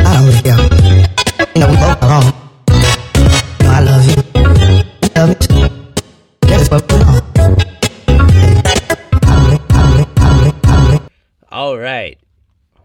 I don't really care. You know, we both are wrong. You know, I love you. Love me too. That's what we're on. I really, I really, I really, I really. All right.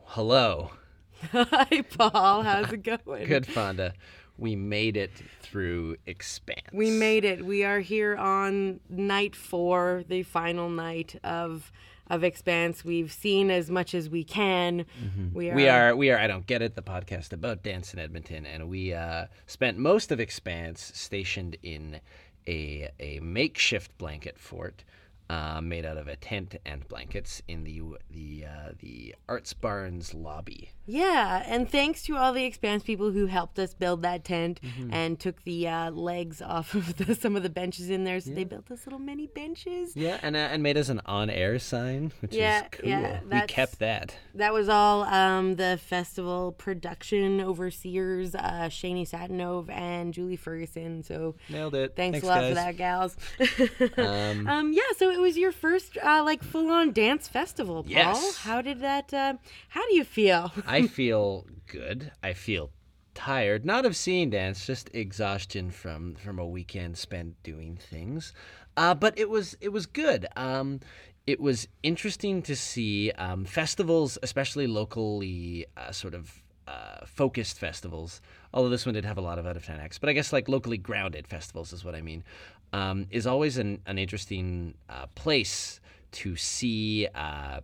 Hello. Hi, Paul. How's it going? Good, Fonda. We made it through Expanse. We made it. We are here on night four, the final night of of Expanse. We've seen as much as we can. We are. We are, we are, I don't get it, the podcast about dance in Edmonton. And we uh, spent most of Expanse stationed in a, a makeshift blanket fort uh, made out of a tent and blankets in the, the, uh, the Arts Barns lobby. Yeah, and thanks to all the Expanse people who helped us build that tent Mm-hmm. and took the uh, legs off of the, some of the benches in there. So they built us little mini benches. Yeah, and, uh, and made us an on air sign, which Yeah, is cool. yeah, we kept that. That was all um, the festival production overseers, uh, Shani Satinov and Julie Ferguson. So Nailed it. thanks, Thanks, a lot guys. for that, gals. Um, um, yeah, so it was your first uh, like full on dance festival, Paul. Yes. How did that? Uh, how do you feel? I feel good. I feel tired, not of seeing dance, just exhaustion from from a weekend spent doing things. Uh, but it was it was good. Um, it was interesting to see um, festivals, especially locally uh, sort of uh, focused festivals. Although this one did have a lot of out of town acts, but I guess like locally grounded festivals is what I mean. Um, is always an, an interesting uh, place to see uh,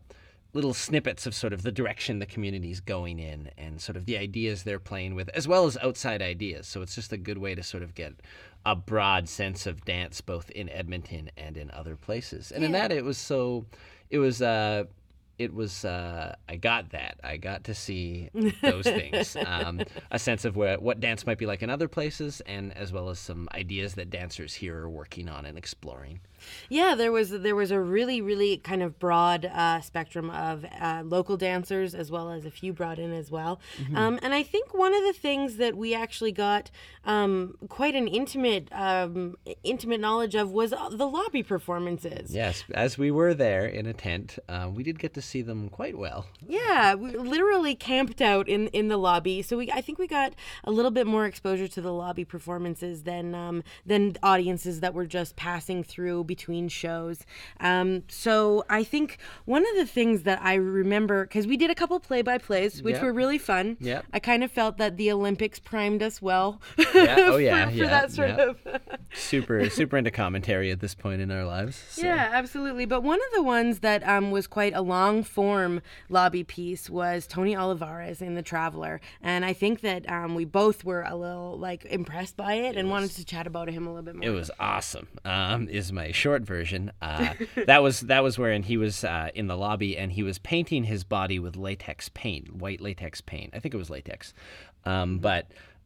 little snippets of sort of the direction the community's going in and sort of the ideas they're playing with, as well as outside ideas. So it's just a good way to sort of get a broad sense of dance both in Edmonton and in other places. And in that, it was so, it was, uh, it was uh, I got that I got to see those things um, a sense of where, what dance might be like in other places and as well as some ideas that dancers here are working on and exploring Yeah, there was there was a really really kind of broad uh, spectrum of uh, local dancers as well as a few brought in as well. Mm-hmm. Um, and I think one of the things that we actually got um, quite an intimate um, intimate knowledge of was uh, the lobby performances. yes as we were there in a tent uh, we did get to see them quite well Yeah, we literally camped out in in the lobby. So we I think we got a little bit more exposure to the lobby performances than um, than audiences that were just passing through between shows. Um, so I think one of the things that I remember because we did a couple play by plays, which Yep. were really fun. Yeah. I kind of felt that the Olympics primed us well. Yeah, oh for- yeah, for, yeah, that sort yeah. of. super super into commentary at this point in our lives so. Yeah, absolutely. But one of the ones that um, was quite a long form lobby piece was Tony Olivares in The Traveler. And I think that um, we both were a little like impressed by it, and wanted to chat about him a little bit more. It was awesome. Um, is my short version. Uh, that was that was wherein he was uh, in the lobby and he was painting his body with latex paint, white latex paint. I think it was latex, um, but.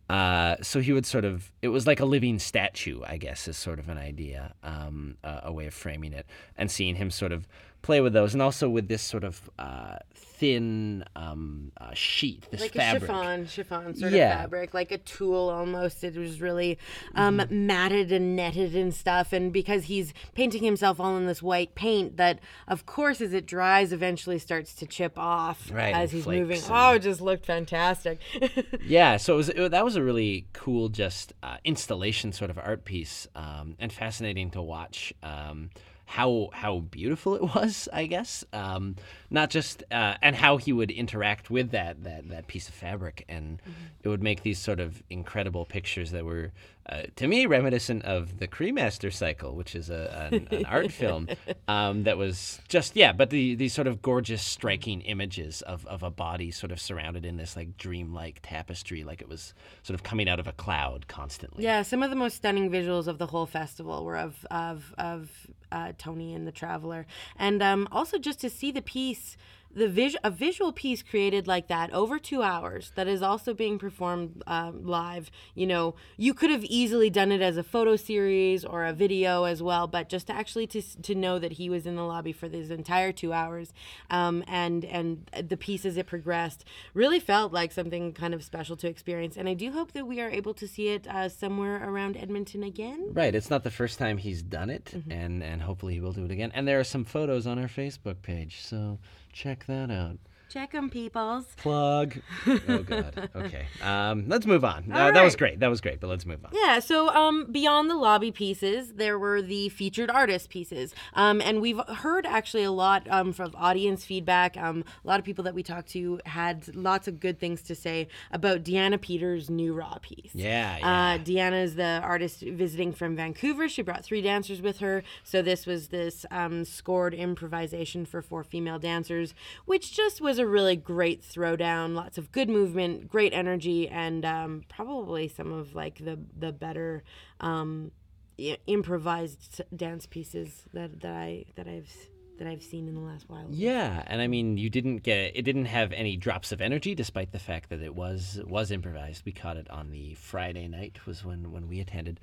Uh, so he would sort of, it was like a living statue, I guess, is sort of an idea, um, uh, a way of framing it, and seeing him sort of play with those, and also with this sort of uh, thin um, uh, sheet, this like fabric. a chiffon, chiffon sort Yeah. of fabric, like a tulle almost. It was really um, matted and netted and stuff. And because he's painting himself all in this white paint, that of course, as it dries, eventually starts to chip off Right, as he's moving. and- Oh, it just looked fantastic. yeah so it was it, that was a really cool just uh, installation sort of art piece um, and fascinating to watch um, how how beautiful it was i guess. Um, not just uh, and how he would interact with that that that piece of fabric. And it would make these sort of incredible pictures that were uh, to me reminiscent of the cremaster cycle which is a, an, an art film um, that was just yeah but the these sort of gorgeous striking images of, of a body sort of surrounded in this like dreamlike tapestry like it was sort of coming out of a cloud constantly. Yeah, some of the most stunning visuals of the whole festival were of of of uh, Tony and the Traveler, and um, also just to see the piece the vis- a visual piece created like that over two hours that is also being performed um, live you know you could have easily done it as a photo series or a video as well but just to actually to, to know that he was in the lobby for this entire two hours um, and and the piece as it progressed really felt like something kind of special to experience and i do hope that we are able to see it uh, somewhere around edmonton again Right, it's not the first time he's done it, Mm-hmm. and and hopefully he will do it again. And there are some photos on our Facebook page, so check that out. Check them peoples Plug. oh God. Okay. Um, let's move on. Uh, All That was great. That was great. But let's move on. Yeah, so um, beyond the lobby pieces, there were the featured artist pieces. Um, and we've heard actually a lot um, from audience feedback. Um, a lot of people that we talked to had lots of good things to say about Deanna Peters' new Raw piece. Yeah. yeah. Uh, Deanna is the artist visiting from Vancouver. She brought three dancers with her. So this was this um, scored improvisation for four female dancers, which just was a really great throwdown. Lots of good movement, great energy, and um, probably some of like the the better um, i- improvised dance pieces that, that I that I've that I've seen in the last while. Yeah, and I mean, you didn't get it. Didn't have any drops of energy, despite the fact that it was was improvised. We caught it on the Friday night was when when we attended,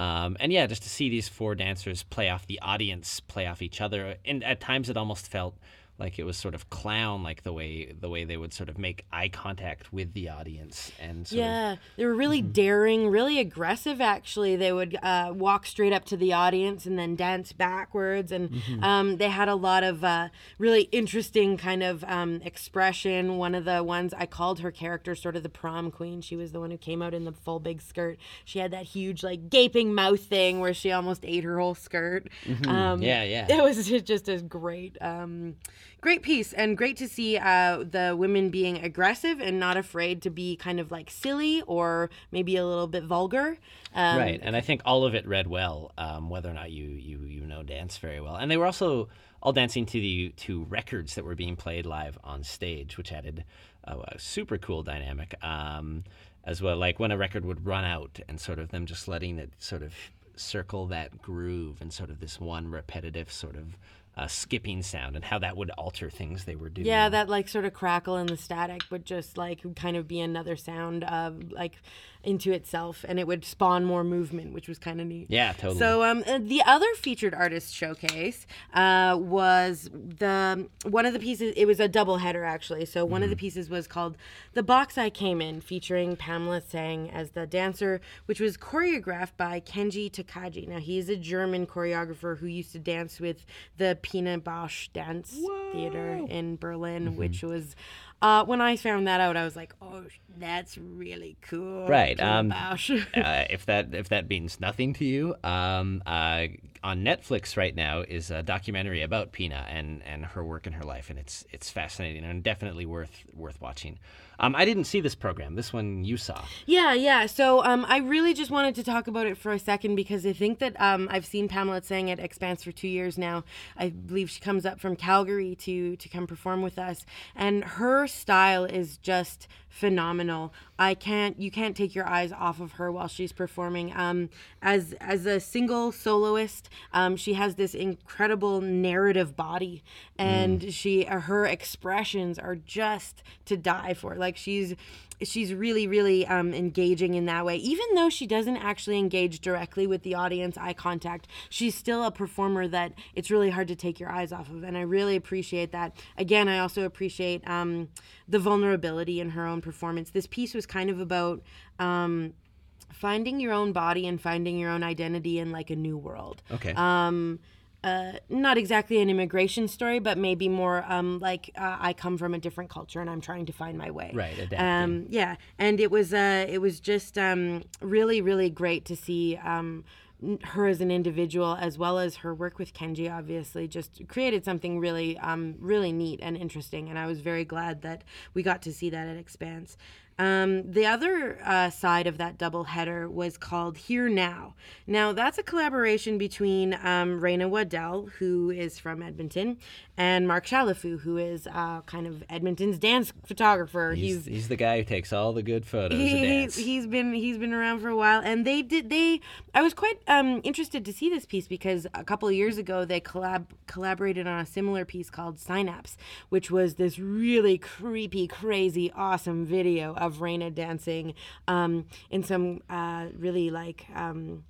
um, and yeah, just to see these four dancers play off the audience, play off each other, and at times it almost felt like it was sort of clown like the way the way they would sort of make eye contact with the audience and sort of Yeah, they were really daring, really aggressive. Actually, they would uh, walk straight up to the audience and then dance backwards, and um, they had a lot of uh, really interesting kind of um, expression. One of the ones I called her character sort of the prom queen. She was the one who came out in the full big skirt. She had that huge like gaping mouth thing where she almost ate her whole skirt. Um, Yeah, yeah. it was just a great um great piece and great to see uh the women being aggressive and not afraid to be kind of like silly or maybe a little bit vulgar. Um, right and i think all of it read well um, whether or not you you you know dance very well. And they were also all dancing to the to records that were being played live on stage which added a, a super cool dynamic um, as well like when a record would run out and sort of them just letting it sort of circle that groove and sort of this one repetitive sort of uh, skipping sound and how that would alter things they were doing yeah that like sort of crackle in the static would just like kind of be another sound uh, like into itself and it would spawn more movement which was kind of neat yeah totally So um, uh, the other featured artist showcase uh, was the one of the pieces. It was a double header actually. So one of the pieces was called "The Box I Came In," featuring Pamela Tsang as the dancer, which was choreographed by Kenji Takagi. Now he's a German choreographer who used to dance with the Pina Bausch Dance Theater in Berlin, which was. Uh, when I found that out, I was like, "Oh, that's really cool!" Right, um, uh, if that if that means nothing to you, um, uh, on Netflix right now is a documentary about Pina and, and her work in her life, and it's it's fascinating and definitely worth worth watching. Um, I didn't see this program. This one you saw. Yeah, yeah. So um, I really just wanted to talk about it for a second because I think that um, I've seen Pamela Tsang at Expanse for two years now. I believe she comes up from Calgary to to come perform with us, and her style is just phenomenal phenomenal I can't you can't take your eyes off of her while she's performing. Um, as as a single soloist, um, she has this incredible narrative body, and she uh, her expressions are just to die for. Like she's she's really really um, engaging in that way. Even though she doesn't actually engage directly with the audience eye contact she's still a performer that it's really hard to take your eyes off of. And i really appreciate that. Again i also appreciate um, the vulnerability in her own performance. This piece was kind of about um, finding your own body and finding your own identity in like a new world Okay. um, uh, not exactly an immigration story, but maybe more um, like uh, I come from a different culture and I'm trying to find my way. Right, adapting. Um, yeah, and it was uh, it was just um, really really great to see. Um, her as an individual as well as her work with Kenji obviously just created something really um really neat and interesting and I was very glad that we got to see that at Expanse. Um, the other uh, side of that double header was called Here Now. Now, that's a collaboration between um, Raina Waddell, who is from Edmonton, and Mark Chalifoux, who is uh, kind of Edmonton's dance photographer. He's, he's the guy who takes all the good photos of he, dance. he's been he's been around for a while and they did they i was quite um interested to see this piece because a couple of years ago they collab collaborated on a similar piece called synapse which was this really creepy crazy awesome video of Raina dancing um in some uh really like um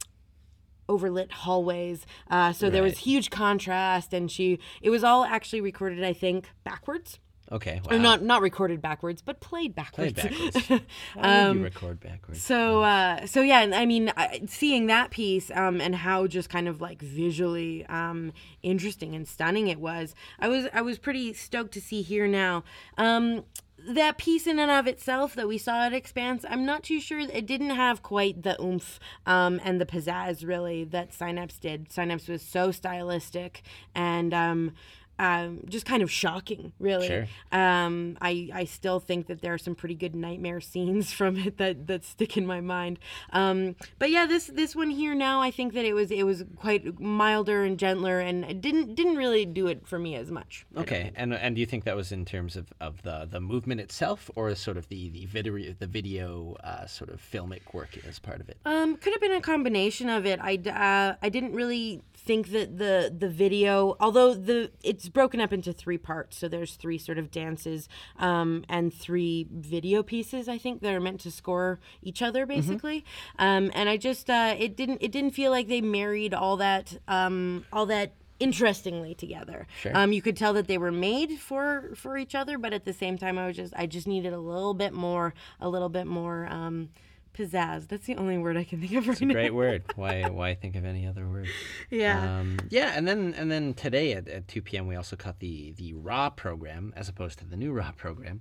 overlit hallways uh, so there was huge contrast and she it was all actually recorded i think backwards okay, wow. or not not recorded backwards but played backwards Played backwards. Would you record backwards? so uh so yeah and i mean I, seeing that piece um and how just kind of like visually um interesting and stunning it was i was i was pretty stoked to see here now um that piece in and of itself that we saw at expanse i'm not too sure. It didn't have quite the oomph um, and the pizzazz really that synapse did. Synapse was so stylistic and um, um, just kind of shocking, really. Sure. Um, I I still think that there are some pretty good nightmare scenes from it that, that stick in my mind. Um, but yeah, this this one here now, I think that it was it was quite milder and gentler, and it didn't didn't really do it for me as much. Okay, and and do you think that was in terms of, of the, the movement itself, or sort of the the video the video uh, sort of filmic work as part of it? Um, could have been a combination of it. I uh, I didn't really think that the the video, although the it's broken up into three parts, so there's three sort of dances um, and three video pieces. I think that are meant to score each other basically. Um, and I just uh, it didn't it didn't feel like they married all that um, all that interestingly together. Sure. Um, you could tell that they were made for for each other, but at the same time, I was just I just needed a little bit more, a little bit more um, pizzazz. That's the only word I can think of right now. Great word. Why why think of any other word? Yeah. Um, yeah, and then and then today at, at 2 p.m. we also cut the the Raw program as opposed to the new Raw program.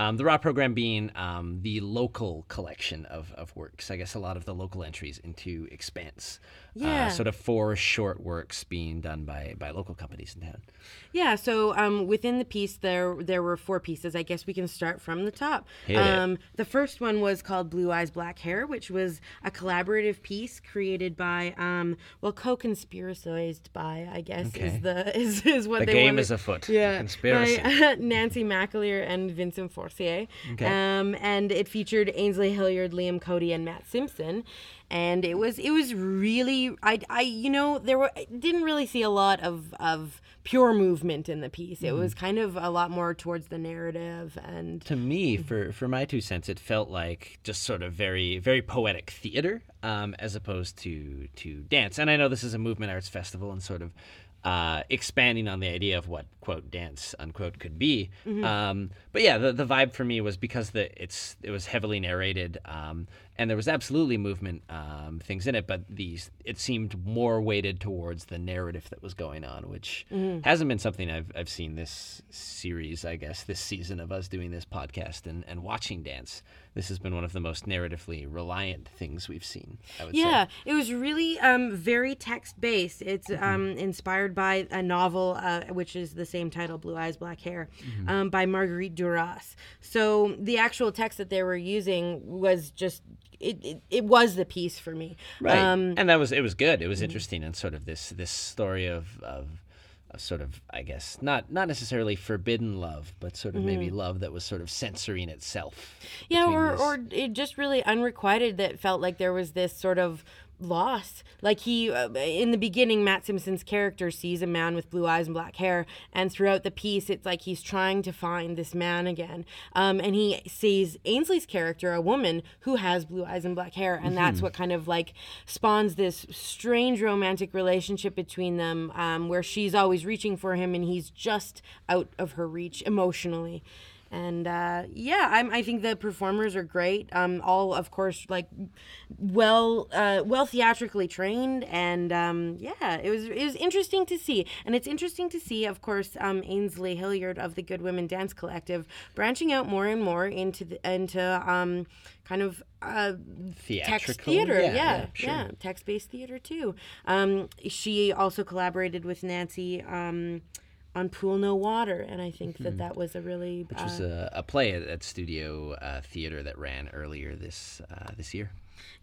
Um, the Raw program being um, the local collection of, of works. I guess a lot of the local entries into Expanse. Yeah. Uh, sort of four short works being done by, by local companies in town. Yeah, so um, within the piece there there were four pieces. I guess we can start from the top. Hit it. um, the first one was called Blue Eyes Black Hair, which was a collaborative piece created by um, well co-conspiracized by I guess Okay. is the is, is what The they game wanted- is afoot. Yeah, Conspiracy. by Nancy McAleer and Vincent Forcier. Okay. Um, and it featured Ainsley Hillyard, Liam Cody, and Matt Simpson. And it was it was really I, I you know there were I didn't really see a lot of of pure movement in the piece. It Mm. was kind of a lot more towards the narrative and to me for for my two cents it felt like just sort of very very poetic theater um, as opposed to to dance and i know this is a movement arts festival and sort of uh, expanding on the idea of what quote dance unquote could be um, but yeah the, the vibe for me was because the it's it was heavily narrated um, and there was absolutely movement um, things in it but these it seemed more weighted towards the narrative that was going on which hasn't been something I've, I've seen this series I guess this season of us doing this podcast and, and watching dance this has been one of the most narratively reliant things we've seen I would Yeah, say it was really um, very text based. It's Mm-hmm. um, inspired by a novel, uh, which is the same title, Blue Eyes, Black Hair, Mm-hmm. um, by Marguerite Duras. So the actual text that they were using was just. It, it, it was the piece for me. right Um, and that was it was good it was interesting and sort of this this story of of of sort of I guess not not necessarily forbidden love, but sort of maybe love that was sort of censoring itself. Mm-hmm. yeah, or, these- or it just really unrequited that felt like there was this sort of loss. Like he, uh, in the beginning, Matt Simpson's character sees a man with blue eyes and black hair, and throughout the piece, it's like he's trying to find this man again. Um, and he sees Ainsley's character, a woman who has blue eyes and black hair, and Mm-hmm. that's what kind of like spawns this strange romantic relationship between them, um, where she's always reaching for him, and he's just out of her reach emotionally and uh, yeah, I'm, I think the performers are great. Um, all of course like well, uh, well theatrically trained, and um, yeah, it was it was interesting to see, and it's interesting to see, of course, um, Ainsley Hillyard of the Good Women Dance Collective branching out more and more into the, into um, kind of uh, text Theatrical? theater. Yeah, Yeah, yeah, yeah, text based theater too. Um, she also collaborated with Nancy. Um, on Pool No Water, and I think that that was a really Which was a, a play at, at Studio uh, Theater that ran earlier this uh, this year.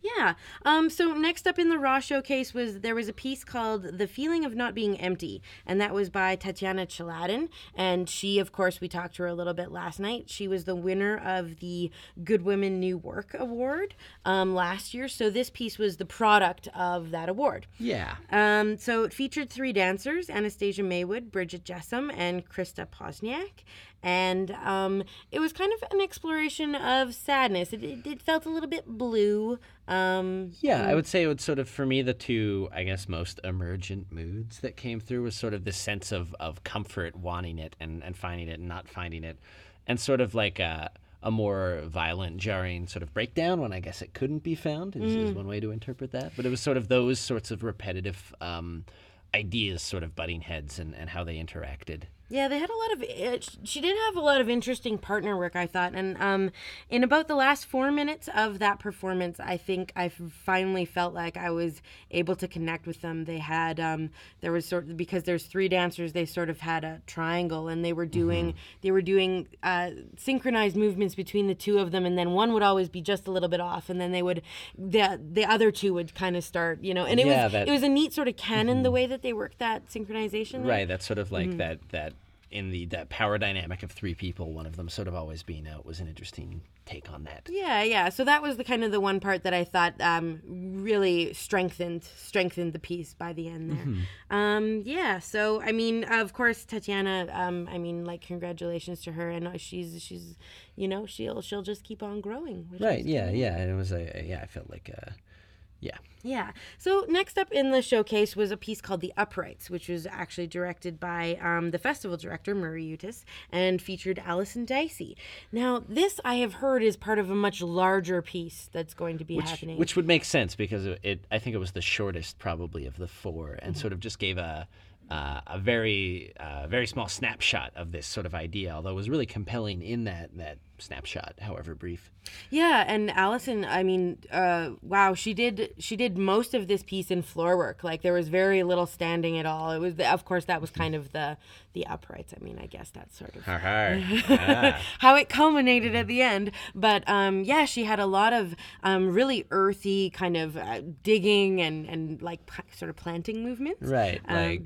Yeah. Um, so next up in the Raw showcase was there was a piece called "The Feeling of Not Being Empty," and that was by Tatiana Chaladin. And she, of course, we talked to her a little bit last night. She was the winner of the Good Women New Work Award um, last year. So this piece was the product of that award. Yeah. Um, so it featured three dancers Anastasia Maywood, Bridget Jessam, and Krista Posniak. And um, it was kind of an exploration of sadness. It, it, it felt a little bit blue. Um, Yeah, I would say it would sort of for me the two I guess most emergent moods that came through was sort of the sense of of comfort wanting it and and finding it and not finding it, and sort of like a a more violent, jarring sort of breakdown when I guess it couldn't be found is, is one way to interpret that. But it was sort of those sorts of repetitive um, ideas sort of butting heads and, and how they interacted. Yeah, they had a lot of. She did have a lot of interesting partner work, I thought, and um, in about the last four minutes of that performance, I think I finally felt like I was able to connect with them. They had um, there was sort of because there's three dancers, they sort of had a triangle, and they were doing they were doing uh, synchronized movements between the two of them, and then one would always be just a little bit off, and then they would the the other two would kind of start, you know, and it Yeah, was that- it was a neat sort of canon the way that they worked that synchronization. there. Right, that's sort of like that that in the that power dynamic of three people, one of them sort of always being out was an interesting take on that. Yeah, yeah. So that was the kind of the one part that I thought um, really strengthened strengthened the piece by the end there. Mm-hmm. Um, yeah. So I mean, of course, Tatiana. Um, I mean, like, congratulations to her, and uh, she's she's, you know, she'll she'll just keep on growing. Right. Yeah. Yeah. And it was a yeah. I felt like uh, yeah. Yeah. So next up in the showcase was a piece called "The Uprights," which was actually directed by um, the festival director Murray Utas and featured Alison Dicey. Now, this I have heard is part of a much larger piece that's going to be Which, happening. which would make sense because it, it I think it was the shortest probably of the four, and Mm-hmm. sort of just gave a. Uh, a very, uh, very small snapshot of this sort of idea, although it was really compelling in that that snapshot, however brief. Yeah, and Allison, I mean, uh, wow, she did she did most of this piece in floor work. Like there was very little standing at all. It was, of course, that was kind of the the uprights. I mean, I guess that's sort of Ah. how it culminated at the end. But um, yeah, she had a lot of um, really earthy kind of uh, digging and and like p- sort of planting movements. Right, Um, like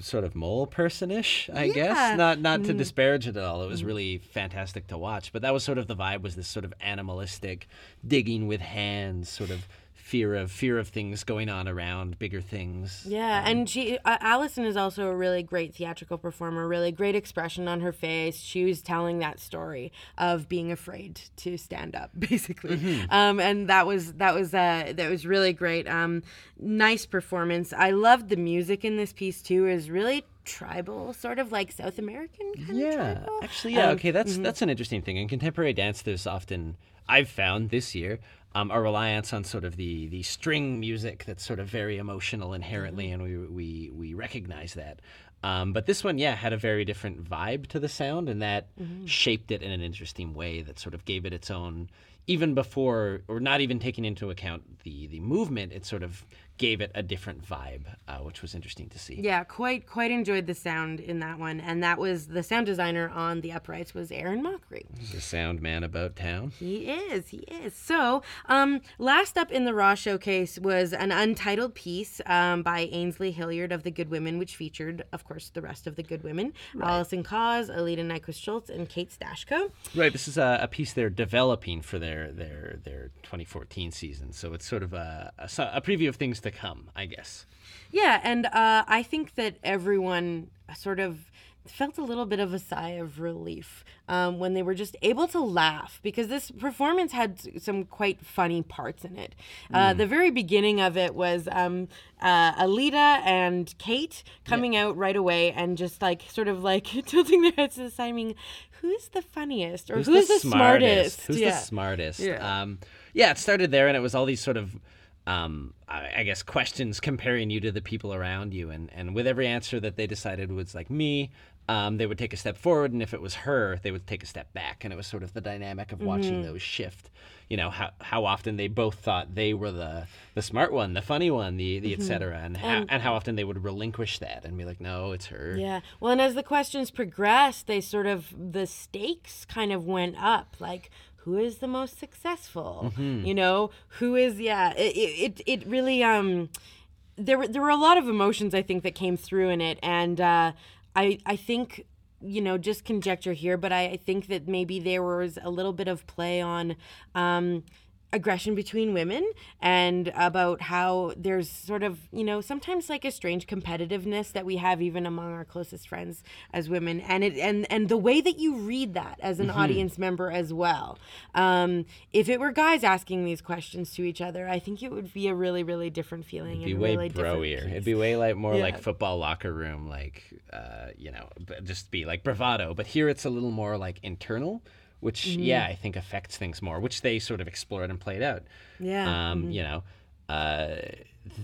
sort of mole personish, I Yeah. Mm. guess. Not not to disparage it at all. It was really fantastic to watch. But that was sort of the vibe. Was this sort of animalistic, digging with hands, sort of fear of fear of things going on around, bigger things. Yeah, and she uh, Allison is also a really great theatrical performer, really great expression on her face. She was telling that story of being afraid to stand up, basically, um, and that was that was uh, that was really great. Um, nice performance. I loved the music in this piece too. Is really tribal, sort of like South American kind Yeah, actually, yeah. Um, okay, that's that's an interesting thing. In contemporary dance, there's often I've found this year um, a reliance on sort of the the string music that's sort of very emotional inherently, and we we we recognize that. Um, but this one, yeah, had a very different vibe to the sound, and that shaped it in an interesting way that sort of gave it its own. Even before, or not even taking into account the the movement, it sort of gave it a different vibe, uh, which was interesting to see. Yeah, quite quite enjoyed the sound in that one, and that was the sound designer on the uprights was Aaron Macri. The sound man about town. He is, he is. So, um, last up in the Raw showcase was an untitled piece um, by Ainsley Hillyard of the Good Women, which featured, of course, the rest of the Good Women: Allison Kause, Alida Nyquist Schultz, and Kate Stashko. Right. This is a, a piece they're developing for their their their 2014 season, so it's sort of a, a, a preview of things to come, I guess. Yeah, and uh, I think that everyone sort of felt a little bit of a sigh of relief um, when they were just able to laugh because this performance had some quite funny parts in it. Uh, the very beginning of it was um, uh, Alida and Kate coming out right away and just like sort of like tilting their heads to the side, meaning, who's the funniest or who's, the, smartest? Who's yeah. the smartest? Yeah. Um, yeah. It started there, and it was all these sort of um, I, I guess questions comparing you to the people around you, and and with every answer that they decided was like me, um, they would take a step forward, and if it was her, they would take a step back, and it was sort of the dynamic of watching those shift. You know how how often they both thought they were the the smart one, the funny one, the the et cetera, and how, and how often they would relinquish that and be like, no, it's her. Yeah. Well, and as the questions progressed, they sort of the stakes kind of went up. Like, who is the most successful? You know, who is? Yeah. It it it really um, there were there were a lot of emotions I think that came through in it, and uh, I I think you know just conjecture here, but I, I think that maybe there was a little bit of play on. Um, aggression between women and about how there's sort of you know sometimes like a strange competitiveness that we have even among our closest friends as women and it and and the way that you read that as Mm-hmm. an audience member as well um if it were guys asking these questions to each other i think it would be a really really different feeling it'd be and way really broier. It'd be way like more like football locker room, like uh, you know, just be like bravado. But here it's a little more like internal, which Mm-hmm. yeah, I think affects things more, which they sort of explored and played out. Yeah, Um, You know, uh,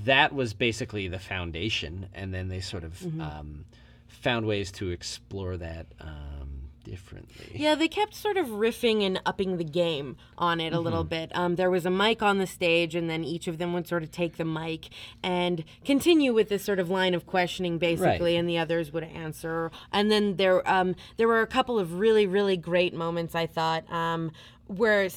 that was basically the foundation, and then they sort of Mm-hmm. um, found ways to explore that um, differently. Yeah, they kept sort of riffing and upping the game on it a Mm-hmm. little bit. Um, there was a mic on the stage, and then each of them would sort of take the mic and continue with this sort of line of questioning, basically, Right. and the others would answer. And then there, um, there were a couple of really, really great moments. I thought. Um, where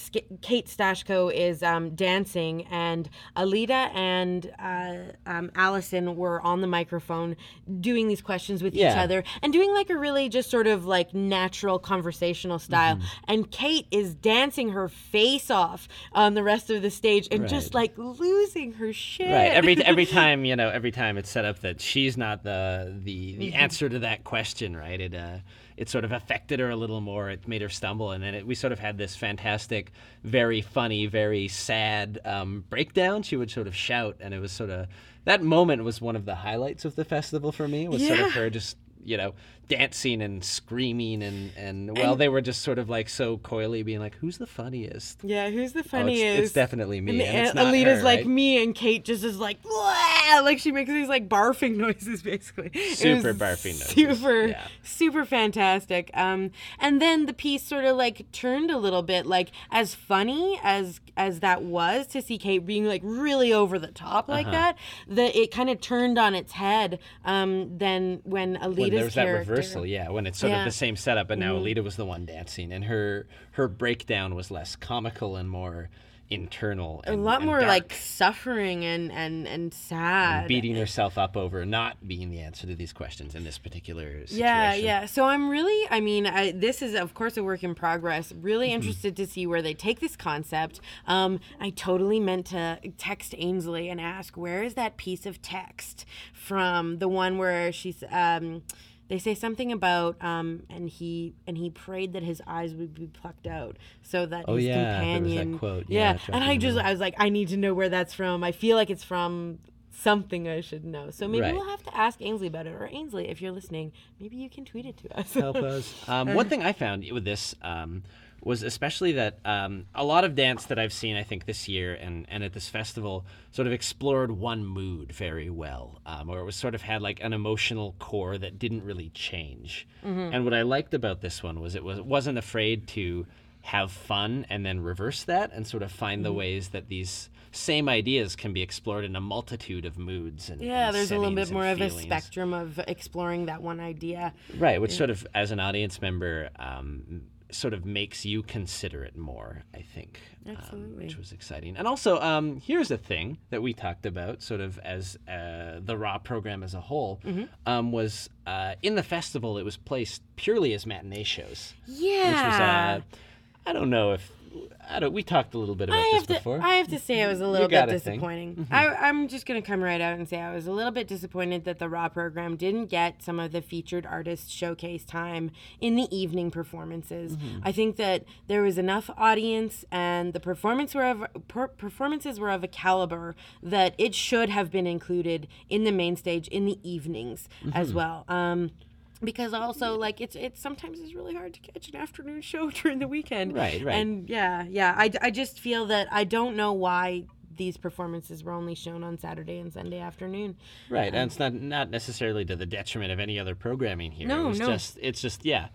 Kate Stashko is um, dancing, and Alida and uh, um, Allison were on the microphone doing these questions with each other and doing like a really just sort of like natural conversational style. Mm-hmm. And Kate is dancing her face off on the rest of the stage and just like losing her shit. Right. Every every time you know, every time it's set up that she's not the the the answer to that question, right? It uh, it sort of affected her a little more. It made her stumble, and then it, we sort of had this fantastic, very funny, very sad um, breakdown. She would sort of shout, and it was sort of that moment was one of the highlights of the festival for me. Was sort of her just you know dancing and screaming and and well they were just sort of like so coyly being like who's the funniest Yeah, who's the Oh, it's- funniest? it's, definitely me And, and, it's not Alida's her, like right? me, and Kate just is like, "Wah!" like she makes these like barfing noises, basically. Super barfing noises, Super, yeah. super fantastic. Um, and then the piece sort of like turned a little bit, like as funny as as that was to see Kate being like really over the top Uh-huh. like that. The it kind of turned on its head. Um, then when Alida's when there was that character, reversal, yeah, when it's sort Yeah. Of the same setup, but now Alida was the one dancing, and her her breakdown was less comical and more internal. a lot and more like suffering and and and sad. beating herself up over not being the answer to these questions in this particular situation. Yeah, yeah. So I'm really, I mean, I, this is of course a work in progress. Really Mm-hmm. interested to see where they take this concept. Um, I totally meant to text Ainsley and ask where is that piece of text from the one where she's. Um, they say something about um, and he and he prayed that his eyes would be plucked out so that Oh, his yeah, there was that companion quote. yeah, Yeah, and I just I was like I need to know where that's from I feel like it's from something I should know so maybe Right. we'll have to ask Ainsley about it or Ainsley if you're listening maybe you can tweet it to us help us. Um, one thing I found with this um, was especially that um, a lot of dance that I've seen, I think, this year and, and at this festival sort of explored one mood very well, um, or it was sort of had like an emotional core that didn't really change. And what I liked about this one was it was it wasn't afraid to have fun and then reverse that and sort of find the ways that these same ideas can be explored in a multitude of moods and Yeah, and there's a little bit more of a spectrum of exploring that one idea. Right, which sort of, as an audience member, um, sort of makes you consider it more, I think. um, which was exciting. And also, um, here's a thing that we talked about, sort of as uh, the Raw program as a whole, Mm-hmm. um, was uh, in the festival, it was placed purely as matinee shows. Yeah. Which was, uh, I don't know if, I don't, we talked a little bit about I this to, before. I have to say I was a little bit disappointing. Mm-hmm. I, I'm just going to come right out and say I was a little bit disappointed that the Raw program didn't get some of the featured artists showcase time in the evening performances. Mm-hmm. I think that there was enough audience and the performance were of, per, performances were of a caliber that it should have been included in the main stage in the evenings mm-hmm. as well. Um, because also like it's it's sometimes it's really hard to catch an afternoon show during the weekend Right, right. and yeah yeah I, I just feel that i don't know why these performances were only shown on Saturday and Sunday afternoon. Right, and um, it's not not necessarily to the detriment of any other programming here. No, it no. just it's just yeah,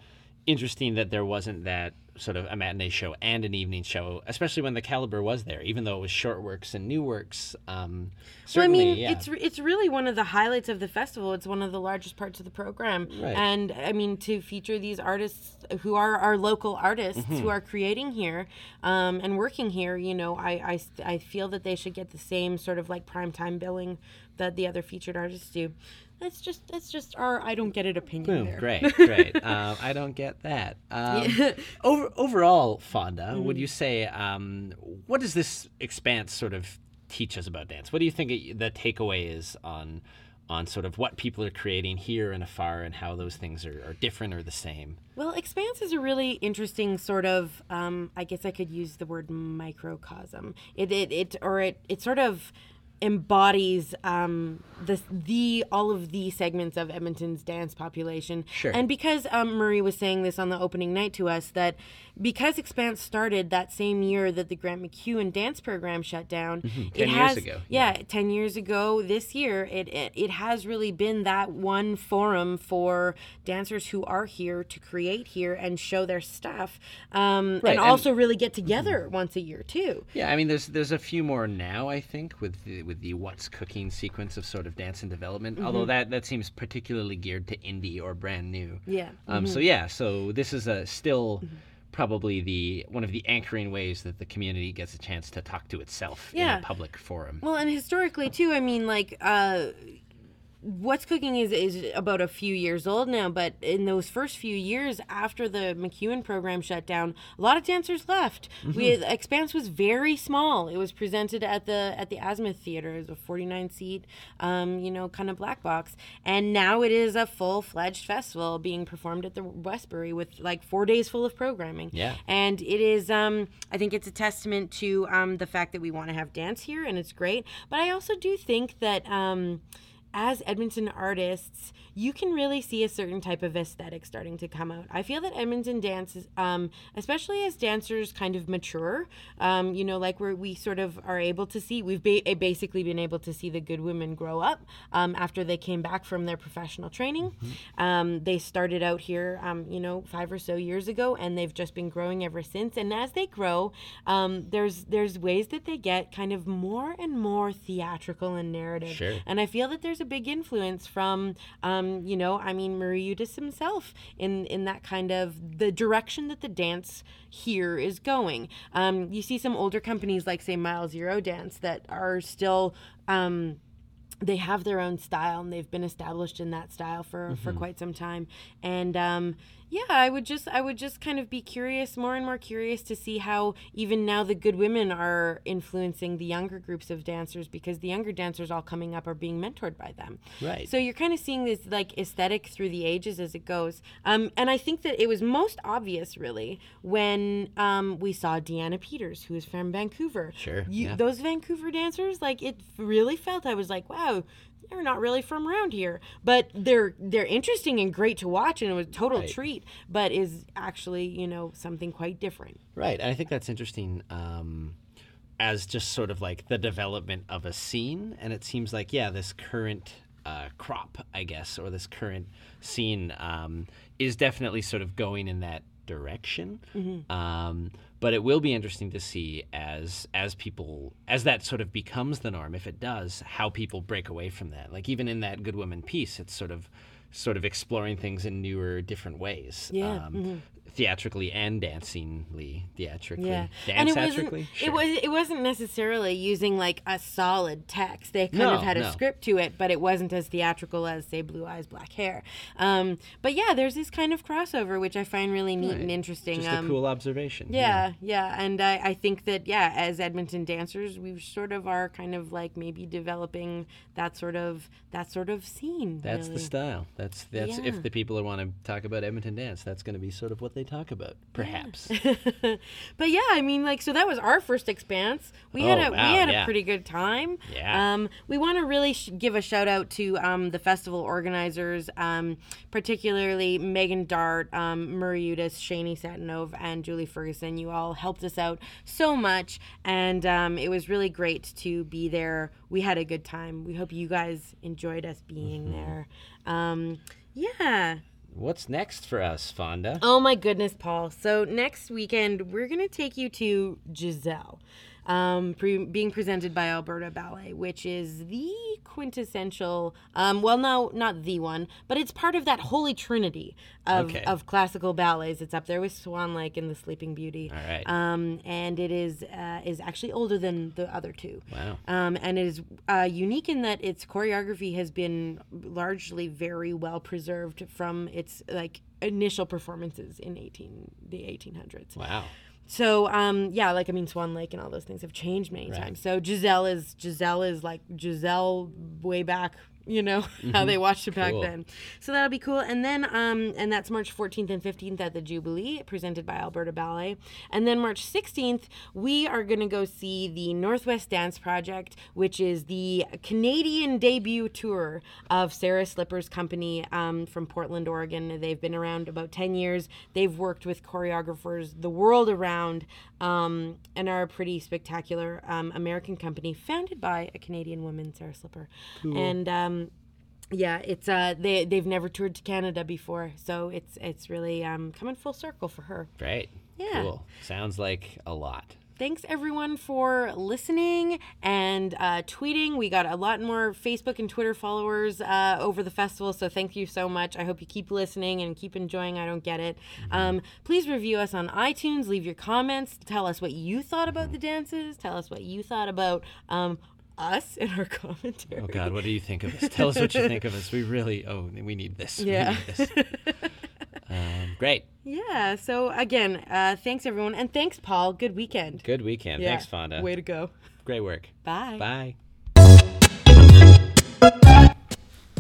interesting that there wasn't that sort of a matinee show and an evening show, especially when the caliber was there, even though it was short works and new works. Um, Well, I mean, yeah. it's it's really one of the highlights of the festival. It's one of the largest parts of the program, Right. and I mean to feature these artists who are our local artists Mm-hmm. who are creating here um, and working here. You know, I, I I feel that they should get the same sort of like primetime billing that the other featured artists do. That's just that's just our I don't get it opinion Boom, there. great, great. um, I don't get that. Um, over, overall, Fonda, would Mm-hmm. you say um, what does this expanse sort of teach us about dance? What do you think it, the takeaway is on on sort of what people are creating here and afar, and how those things are, are different or the same? Well, Expanse is a really interesting sort of. Um, I guess I could use the word microcosm. It it, it or it it sort of embodies um, the the all of the segments of Edmonton's dance population. Sure. And because um, Murray was saying this on the opening night to us that because Expanse started that same year that the Grant MacEwan dance program shut down, it Mm-hmm. 10 years has ago, yeah, 10 years ago this year it, it it has really been that one forum for dancers who are here to create here and show their stuff um, Right, and and- also really get together once a year too Yeah, I mean, there's there's a few more now. I think with the, with the what's cooking sequence of sort of dance and development. Mm-hmm. Although that that seems particularly geared to indie or brand new. Yeah, Um. So yeah. So this is a still. Probably the one of the anchoring ways that the community gets a chance to talk to itself in a public forum. well and historically too i mean like uh What's Cooking is, is about a few years old now, but in those first few years after the MacEwan program shut down, a lot of dancers left. We Expanse was very small. It was presented at the at the Azimuth Theater as a 49 seat, um, you know, kind of black box, and now it is a full fledged festival being performed at the Westbury with like four days full of programming. Yeah. And it is, um, I think it's a testament to um, the fact that we want to have dance here, and it's great. But I also do think that. Um, as Edmonton artists, you can really see a certain type of aesthetic starting to come out. I feel that Edmonton dance is, um, especially as dancers kind of mature, um, you know, like where we sort of are able to see, we've ba- basically been able to see the good women grow up um, after they came back from their professional training. Um, they started out here, um, you know, five or so years ago, and they've just been growing ever since. And as they grow, um, there's there's ways that they get kind of more and more theatrical and narrative. Sure. And I feel that there's a big influence from, um, you know, I mean, Murray Utas himself in in that kind of the direction that the dance here is going. Um, you see some older companies like say Mile Zero Dance that are still. Um, they have their own style and they've been established in that style for, for quite some time and um, yeah i would just i would just kind of be curious more and more curious to see how even now the good women are influencing the younger groups of dancers because the younger dancers all coming up are being mentored by them Right. so you're kind of seeing this like aesthetic through the ages as it goes um, and i think that it was most obvious really when um, we saw deanna peters who is from vancouver Sure, you, yeah. those Vancouver dancers, like it really felt. I was like, wow, they're not really from around here, but they're they're interesting and great to watch, and it was a total Right. treat. But is actually you know something quite different. Right, and I think that's interesting um, as just sort of like the development of a scene, and it seems like yeah, this current uh, crop, I guess, or this current scene um, is definitely sort of going in that direction. Um, but it will be interesting to see as as people as that sort of becomes the norm, if it does, how people break away from that. Like even in that Good Woman piece, it's sort of sort of exploring things in newer, different ways. Yeah, Um, Theatrically and dancingly, theatrically, Yeah, dance and it wasn't theatrically. it was it wasn't necessarily using like a solid text. They kind No, of had a script to it, but it wasn't as theatrical as say Blue Eyes Black Hair. Um, but yeah, there's this kind of crossover which I find really neat and interesting. Just um, a cool observation. Yeah, yeah, and I, I think that yeah, as Edmonton dancers, we sort of are kind of like maybe developing that sort of that sort of scene. That's the style. That's that's Yeah. if the people want to talk about Edmonton dance, that's going to be sort of what they they talk about. Perhaps. but yeah, I mean, like, so that was our first Expanse. We had Oh, a wow, we had yeah. a pretty good time. Yeah. Um, we want to really sh- give a shout out to um, the festival organizers, um, particularly Megan Dart, um, Murray Utas, Shani Satinov, and Julie Ferguson. You all helped us out so much, and um, it was really great to be there. We had a good time. We hope you guys enjoyed us being Mm-hmm. there. Um, yeah. What's next for us, Fonda? Oh my goodness, Paul. So next weekend, we're going to take you to Giselle, um, pre- being presented by Alberta Ballet, which is the quintessential, um, well, no, not the one, but it's part of that holy trinity of, Okay. of classical ballets. It's up there with Swan Lake and The Sleeping Beauty. All right. Um, and it is uh, is actually older than the other two. Wow. Um, and it is uh, unique in that its choreography has been largely very well preserved from its like initial performances in 18 the 1800s. Wow. So um, yeah, like I mean, Swan Lake and all those things have changed many Right. times. So Giselle is Giselle is like Giselle way back. You know how they watched it back Mm-hmm. Cool. then. So that'll be cool. And then um, and that's March 14th and 15th at the Jubilee, presented by Alberta Ballet. And then March 16th, we are going to go see the Northwest Dance Project, which is the Canadian debut tour of Sarah Slipper's company um, from Portland, Oregon. They've been around about 10 years. They've worked with choreographers the world around um, and are a pretty spectacular um, American company founded by a Canadian woman, Sarah Slipper. Cool. And um, yeah, it's uh they they've never toured to Canada before, so it's it's really um coming full circle for her. Great. Yeah. Cool. Sounds like a lot. Thanks everyone for listening and uh, tweeting. We got a lot more Facebook and Twitter followers uh, over the festival, so thank you so much. I hope you keep listening and keep enjoying. I don't get it. Um, please review us on iTunes. Leave your comments. Tell us what you thought about the dances. Tell us what you thought about um, us and our commentary. Oh God, what do you think of us? Tell us what you think of us. We really, oh, we need this. We Yeah. need this. great. Yeah. So again, uh, thanks everyone, and thanks Paul. Good weekend. Good weekend. Yeah. Thanks, Fonda. Way to go. Great work. Bye. Bye.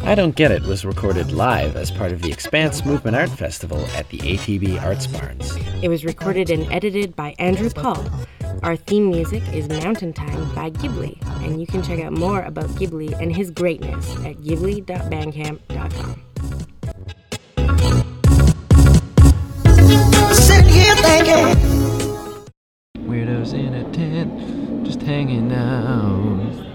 I Don't Get It was recorded live as part of the Expanse Movement Art Festival at the ATB Arts Barns. It was recorded and edited by Andrew Paul. Our theme music is Mountain Time by Ghibli, and you can check out more about Ghibli and his greatness at ghibli.bandcamp.com. Weirdos in a tent, just hanging out.